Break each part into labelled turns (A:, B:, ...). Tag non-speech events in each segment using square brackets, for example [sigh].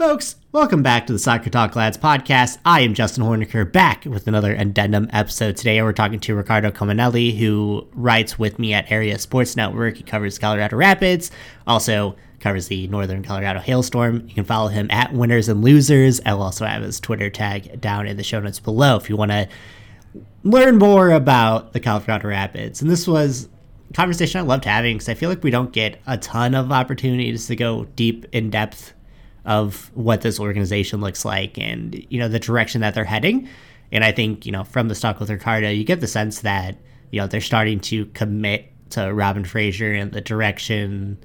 A: Folks, welcome back to the Soccer Talk Lads podcast. I am Justin Horneker back with another addendum episode. Today we're talking to Riccardo Cominelli, who writes with me at Area Sports Network. He covers Colorado Rapids, also covers the Northern Colorado Hailstorm. You can follow him at Winners and Losers. I'll also have his Twitter tag down in the show notes below if you want to learn more about the Colorado Rapids. And this was a conversation I loved having because I feel like we don't get a ton of opportunities to go deep in depth of what this organization looks like and you know the direction that they're heading. And I think you know from the stock with Riccardo, you get the sense that you know they're starting to commit to Robin Fraser and the direction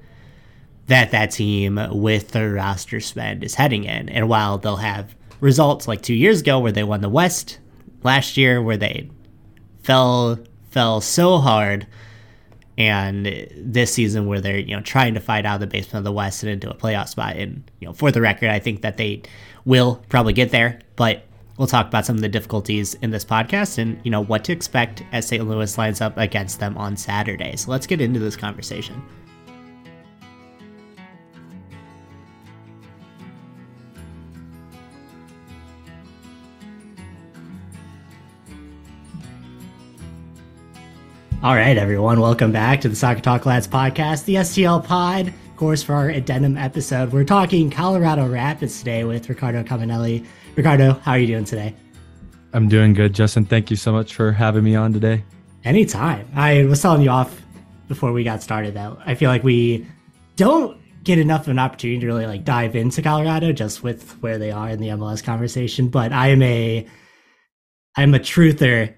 A: that that team with their roster spend is heading in. And while they'll have results like two years ago where they won the West, last year where they fell fell so hard and this season where they're you know trying to fight out of the basement of the West and into a playoff spot. And you know, for the record, I think that they will probably get there, but we'll talk about some of the difficulties in this podcast and you know what to expect as St. Louis lines up against them on Saturday. So let's get into this conversation. All right, everyone, welcome back to the Soccer Talk Lads podcast, the STL pod. Of course, for our addendum episode, we're talking Colorado Rapids today with Riccardo Cominelli. Riccardo, how are you doing today?
B: I'm doing good, Justin. Thank you so much for having me on today.
A: Anytime. I was telling you off before we got started that I feel like we don't get enough of an opportunity to really like dive into Colorado just with where they are in the MLS conversation. But I am a I'm a truther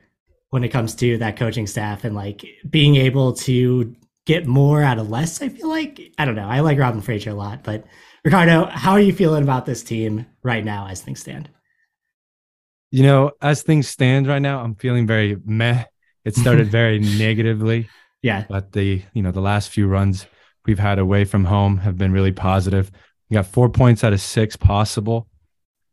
A: when it comes to that coaching staff and like being able to get more out of less. I feel like I don't know. I like Robin Fraser a lot, but Riccardo, how are you feeling about this team right now as things stand?
B: You know, as things stand right now, I'm feeling very meh. It started very [laughs] negatively.
A: Yeah.
B: But the, you know, the last few runs we've had away from home have been really positive. We got four points out of six possible.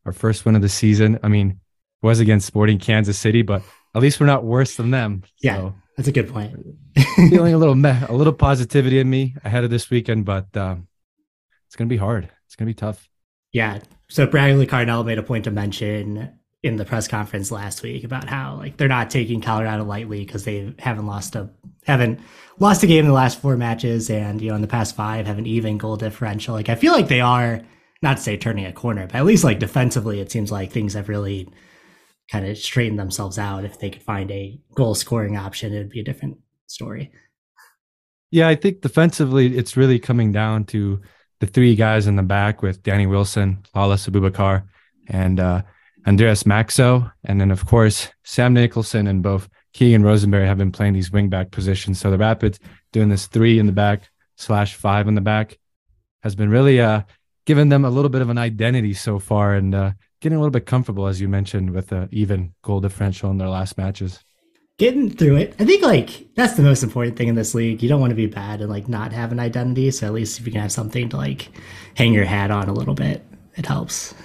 B: Our first win of the season. I mean, was against Sporting Kansas City, but at least we're not worse than them.
A: Yeah, so, that's a good point. [laughs]
B: feeling a little meh, a little positivity in me ahead of this weekend, but um, it's gonna be hard. It's gonna be tough.
A: Yeah. So Bradley Carnell made a point to mention in the press conference last week about how like they're not taking Colorado lightly because they haven't lost a haven't lost a game in the last four matches and you know in the past five have an even goal differential. Like I feel like they are not to say turning a corner, but at least like defensively it seems like things have really kind of straighten themselves out. If they could find a goal scoring option, it'd be a different story.
B: Yeah, I think defensively, it's really coming down to the three guys in the back with Danny Wilson, Lalas Abubakar, and uh, Andreas Maxsø. And then, of course, Sam Nicholson and both Keegan Rosenberry have been playing these wingback positions. So the Rapids doing this three in the back slash five in the back has been really uh, giving them a little bit of an identity so far. And uh, getting a little bit comfortable, as you mentioned, with the even goal differential in their last matches.
A: Getting through it. I think like that's the most important thing in this league. You don't want to be bad and like not have an identity. So at least if you can have something to like hang your hat on a little bit, it helps. [laughs]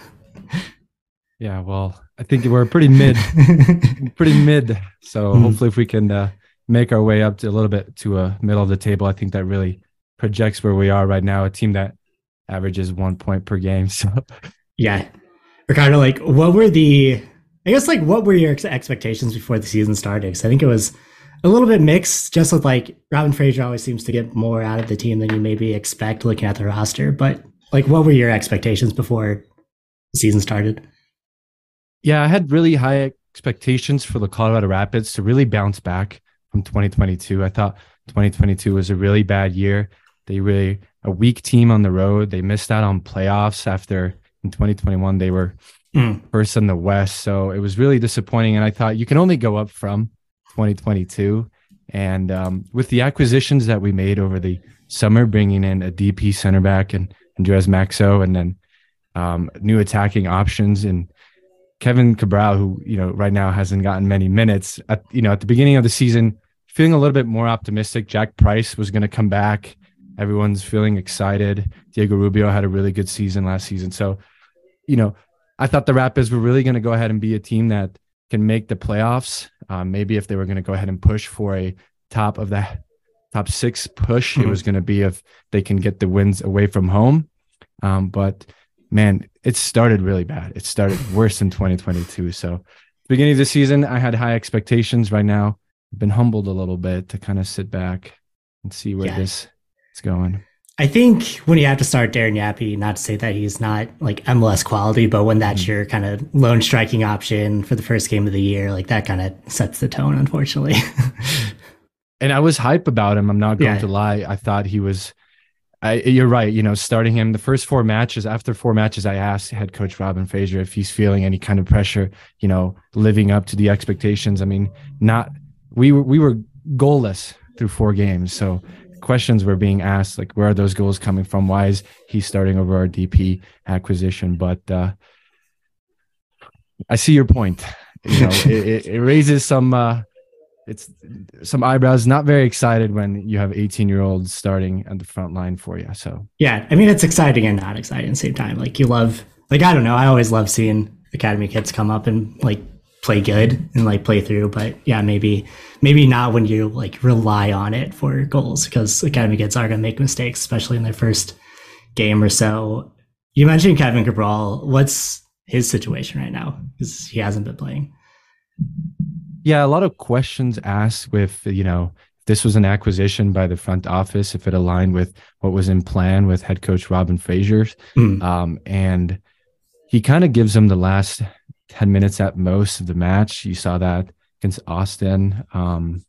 B: Yeah, well, I think we're pretty mid, [laughs] pretty mid. So mm. hopefully, if we can uh, make our way up to a little bit to a middle of the table, I think that really projects where we are right now. A team that averages one point per game. [laughs] So
A: yeah, Riccardo, like what were the I guess like what were your expectations before the season started? Because I think it was a little bit mixed, just with like Robin Fraser always seems to get more out of the team than you maybe expect looking at the roster. But like what were your expectations before the season started?
B: Yeah, I had really high expectations for the Colorado Rapids to really bounce back from 2022. I thought 2022 was a really bad year. They really a weak team on the road. They missed out on playoffs after in 2021 they were mm. first in the west so it was really disappointing and i thought you can only go up from 2022 and um, with the acquisitions that we made over the summer bringing in a dp center back and andreas Maxsø, and then um, new attacking options and kevin cabral who you know right now hasn't gotten many minutes at you know at the beginning of the season feeling a little bit more optimistic jack price was going to come back Everyone's feeling excited. Diego Rubio had a really good season last season. So, you know, I thought the Rapids were really going to go ahead and be a team that can make the playoffs. Um, maybe if they were going to go ahead and push for a top of the top six push, mm-hmm. it was going to be if they can get the wins away from home. Um, but man, it started really bad. It started [laughs] worse in 2022. So, beginning of the season, I had high expectations. Right now, I've been humbled a little bit to kind of sit back and see where yeah. this is going.
A: I think when you have to start Darren Yapi, not to say that he's not like MLS quality, but when that's mm-hmm. your kind of lone striking option for the first game of the year, like that kind of sets the tone, unfortunately. [laughs]
B: and I was hype about him. I'm not going yeah. to lie. I thought he was. I, you're right. You know, starting him the first four matches. After four matches, I asked head coach Robin Fraser if he's feeling any kind of pressure. You know, living up to the expectations. I mean, not we were we were goalless through four games, so questions were being asked like where are those goals coming from? Why is he starting over our dp acquisition? But uh i see your point. You know [laughs] it, it, raises some uh it's some eyebrows. Not very excited when you have 18 year olds starting at the front line for you so.
A: Yeah i mean it's exciting and not exciting at the same time. Like you love like i don't know. I always love seeing academy kids come up and like play good and like play through. But yeah, maybe maybe not when you like rely on it for your goals because academy kids are gonna make mistakes, especially in their first game or so. You mentioned Kevin Cabral. What's his situation right now? Because he hasn't been playing.
B: Yeah, a lot of questions asked with you know this was an acquisition by the front office if it aligned with what was in plan with head coach Robin Fraser, mm. um, and he kind of gives them the last 10 minutes at most of the match. You saw that against Austin, um,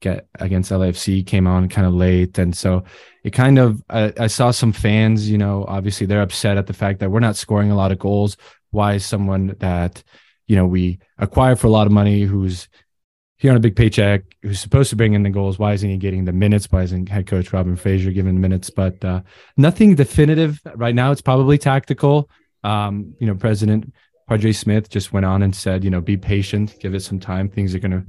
B: get against LAFC came on kind of late. And so it kind of, I, I, saw some fans, you know, obviously they're upset at the fact that we're not scoring a lot of goals. Why is someone that, you know, we acquire for a lot of money who's here on a big paycheck, who's supposed to bring in the goals, why isn't he getting the minutes? Why isn't head coach Robin Fraser giving the minutes? But uh, nothing definitive right now. It's probably tactical. Um, you know, President Padraig Smith just went on and said, you know, be patient, give it some time. Things are going to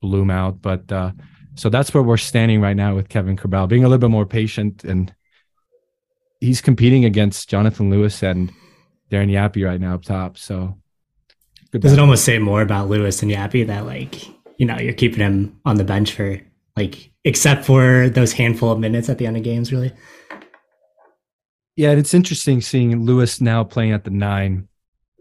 B: bloom out. But uh, so that's where we're standing right now with Kevin Cabral, being a little bit more patient. And he's competing against Jonathan Lewis and Darren Yapi right now up top. So
A: does it almost say more about Lewis and Yapi that, like, you know, you're keeping him on the bench for, like, except for those handful of minutes at the end of games, really?
B: Yeah, and it's interesting seeing Lewis now playing at the nine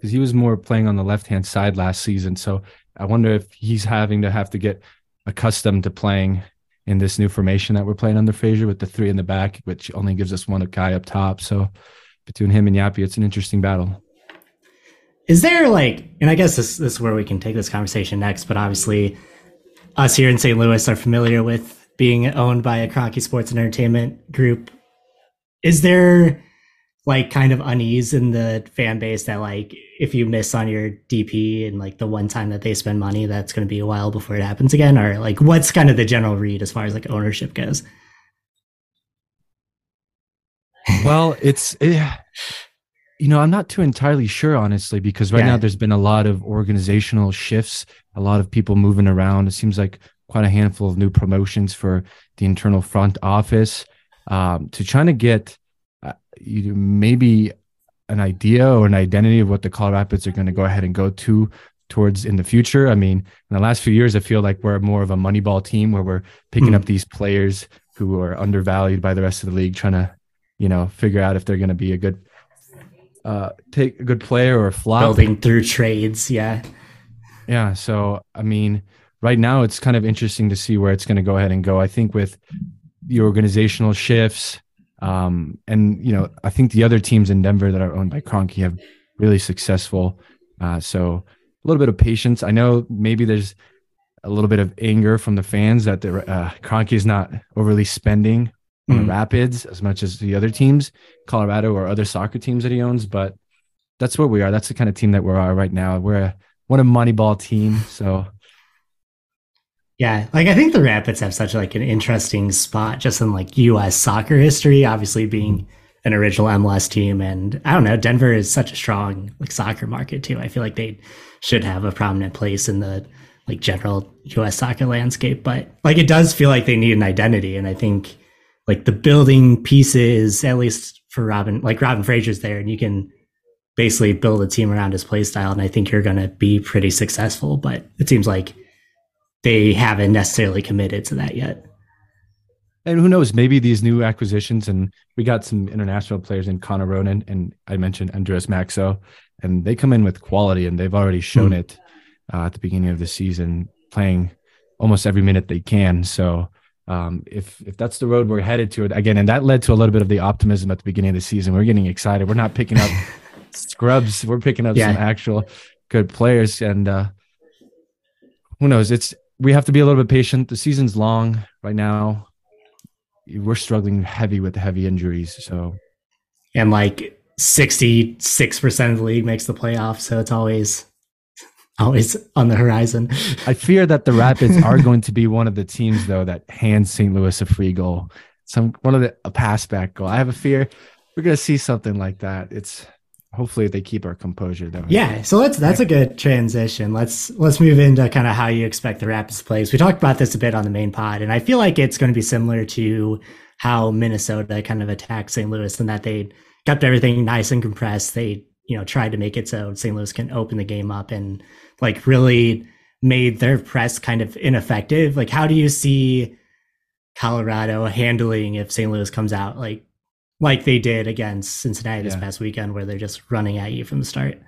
B: because he was more playing on the left hand side last season. So I wonder if he's having to have to get accustomed to playing in this new formation that we're playing under Fraser with the three in the back, which only gives us one guy up top. So between him and Yapi, it's an interesting battle.
A: Is there like, and I guess this, this is where we can take this conversation next, but obviously us here in St. Louis are familiar with being owned by a Kroenke Sports and Entertainment group. Is there like kind of unease in the fan base that like if you miss on your DP and like the one time that they spend money, that's going to be a while before it happens again, or like what's kind of the general read as far as like ownership goes?
B: Well, it's it, eh, you know I'm not too entirely sure honestly because right yeah. now there's been a lot of organizational shifts, a lot of people moving around. It seems like quite a handful of new promotions for the internal front office um, to trying to get you maybe an idea or an identity of what the Colorado Rapids are going to go ahead and go to towards in the future. I mean, in the last few years, I feel like we're more of a moneyball team where we're picking mm. up these players who are undervalued by the rest of the league, trying to, you know, figure out if they're going to be a good, uh, take a good player or a flop.
A: Building through trades, yeah,
B: yeah. So I mean, right now it's kind of interesting to see where it's going to go ahead and go. I think with the organizational shifts, um, and you know, I think the other teams in Denver that are owned by Kroenke have really successful. Uh, so a little bit of patience. I know maybe there's a little bit of anger from the fans that the uh, is not overly spending on mm. the Rapids as much as the other teams, Colorado or other soccer teams that he owns. But that's where we are. That's the kind of team that we are right now. We're a what a Moneyball team. So
A: yeah, like I think the Rapids have such like an interesting spot just in like U.S. soccer history. Obviously, being mm-hmm. an original MLS team, and I don't know, Denver is such a strong like soccer market too. I feel like they should have a prominent place in the like general U.S. soccer landscape. But like it does feel like they need an identity, and I think like the building pieces, at least for Robin, like Robin Fraser's there, and you can basically build a team around his play style, and I think you're going to be pretty successful. But it seems like they haven't necessarily committed to that yet.
B: and who knows? Maybe these new acquisitions, and we got some international players in Connor Ronan, and I mentioned Andres Maxsø, and they come in with quality, and they've already shown mm. it uh, at the beginning of the season, playing almost every minute they can. So um, if if that's the road we're headed to, again, and that led to a little bit of the optimism at the beginning of the season. We're getting excited. We're not picking up [laughs] scrubs. We're picking up yeah. some actual good players, and uh, who knows? It's we have to be a little bit patient. The season's long right now. We're struggling heavy with the heavy injuries, so
A: and like sixty six percent of the league makes the playoffs, so it's always [laughs] always on the horizon.
B: I fear that the [laughs] Rapids are going to be one of the teams though that hands St. Louis a free goal, some one of the a pass back goal. I have a fear we're gonna see something like that. It's hopefully they keep our composure though.
A: Yeah, so let's that's a good transition. Let's let's move into kind of how you expect the Rapids to play. So we talked about this a bit on the main pod, and I feel like it's going to be similar to how Minnesota kind of attacked St. Louis and that they kept everything nice and compressed. They you know tried to make it so St. Louis can open the game up and like really made their press kind of ineffective. Like how do you see Colorado handling if St. Louis comes out like like they did against Cincinnati this yeah. past weekend, where they're just running at you from the start.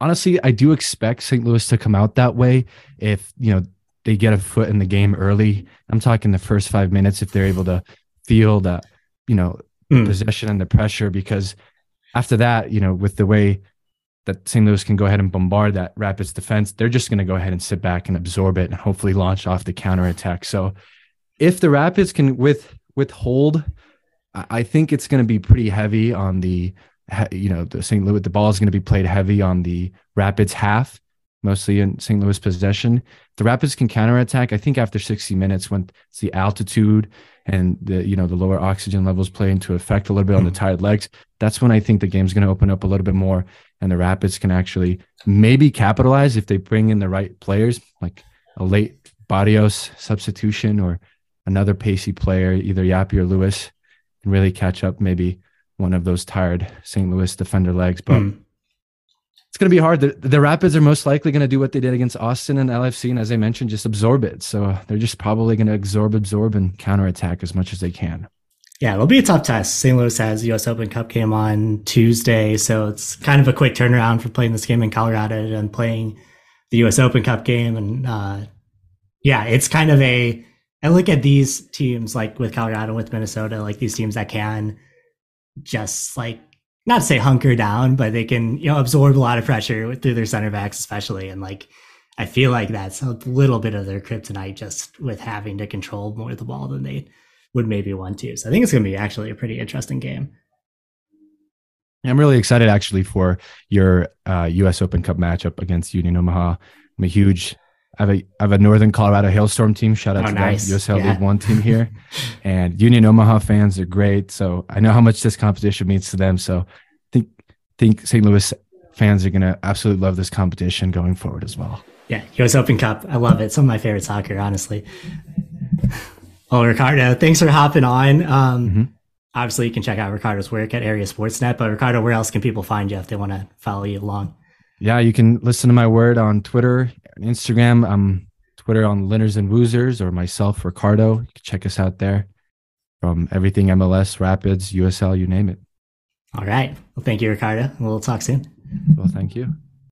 B: Honestly, I do expect St. Louis to come out that way if you know they get a foot in the game early. I'm talking the first five minutes if they're able to feel that you know mm. possession and the pressure, because after that, you know, with the way that St. Louis can go ahead and bombard that Rapids defense, they're just going to go ahead and sit back and absorb it and hopefully launch off the counter attack. So if the Rapids can with withhold I think it's going to be pretty heavy on the, you know, the St. Louis. The ball is going to be played heavy on the Rapids half, mostly in St. Louis possession. The Rapids can counterattack. I think after 60 minutes, when it's the altitude and the you know the lower oxygen levels play into effect a little bit on the mm-hmm. tired legs, that's when I think the game's going to open up a little bit more, and the Rapids can actually maybe capitalize if they bring in the right players, like a late Barrios substitution or another pacey player, either Yapi or Lewis and really catch up maybe one of those tired St. Louis defender legs. But mm. it's going to be hard. The, the Rapids are most likely going to do what they did against Austin and LAFC. And as I mentioned, just absorb it. So they're just probably going to absorb, absorb, and counterattack as much as they can.
A: Yeah, it'll be a tough test. St. Louis has US Open Cup game on Tuesday, so it's kind of a quick turnaround for playing this game in Colorado and playing the US Open Cup game. And uh, yeah, it's kind of a I look at these teams like with Colorado, with Minnesota, like these teams that can just like not say hunker down, but they can you know absorb a lot of pressure through their center backs, especially. And like I feel like that's a little bit of their kryptonite, just with having to control more of the ball than they would maybe want to. So I think it's going to be actually a pretty interesting game.
B: I'm really excited actually for your uh, U.S. Open Cup matchup against Union Omaha. I'm a huge I have a I have a Northern Colorado Hailstorm team. Shout out oh, to nice. the USL yeah. League One team [laughs] here, and Union Omaha fans are great. So I know how much this competition means to them. So I think think St. Louis fans are gonna absolutely love this competition going forward as well.
A: Yeah, US Open Cup. I love it. Some of my favorite soccer, honestly. Well, Riccardo, thanks for hopping on. Um, mm-hmm. Obviously, you can check out Riccardo's work at Area Sportsnet. But Riccardo, where else can people find you if they want to follow you along?
B: Yeah, you can listen to my word on Twitter Instagram. I'm Twitter on Linners and Woozers or myself, Riccardo. You can check us out there from everything MLS, Rapids, USL, you name it.
A: All right. Well, thank you, Riccardo. We'll talk soon.
B: Well, thank you.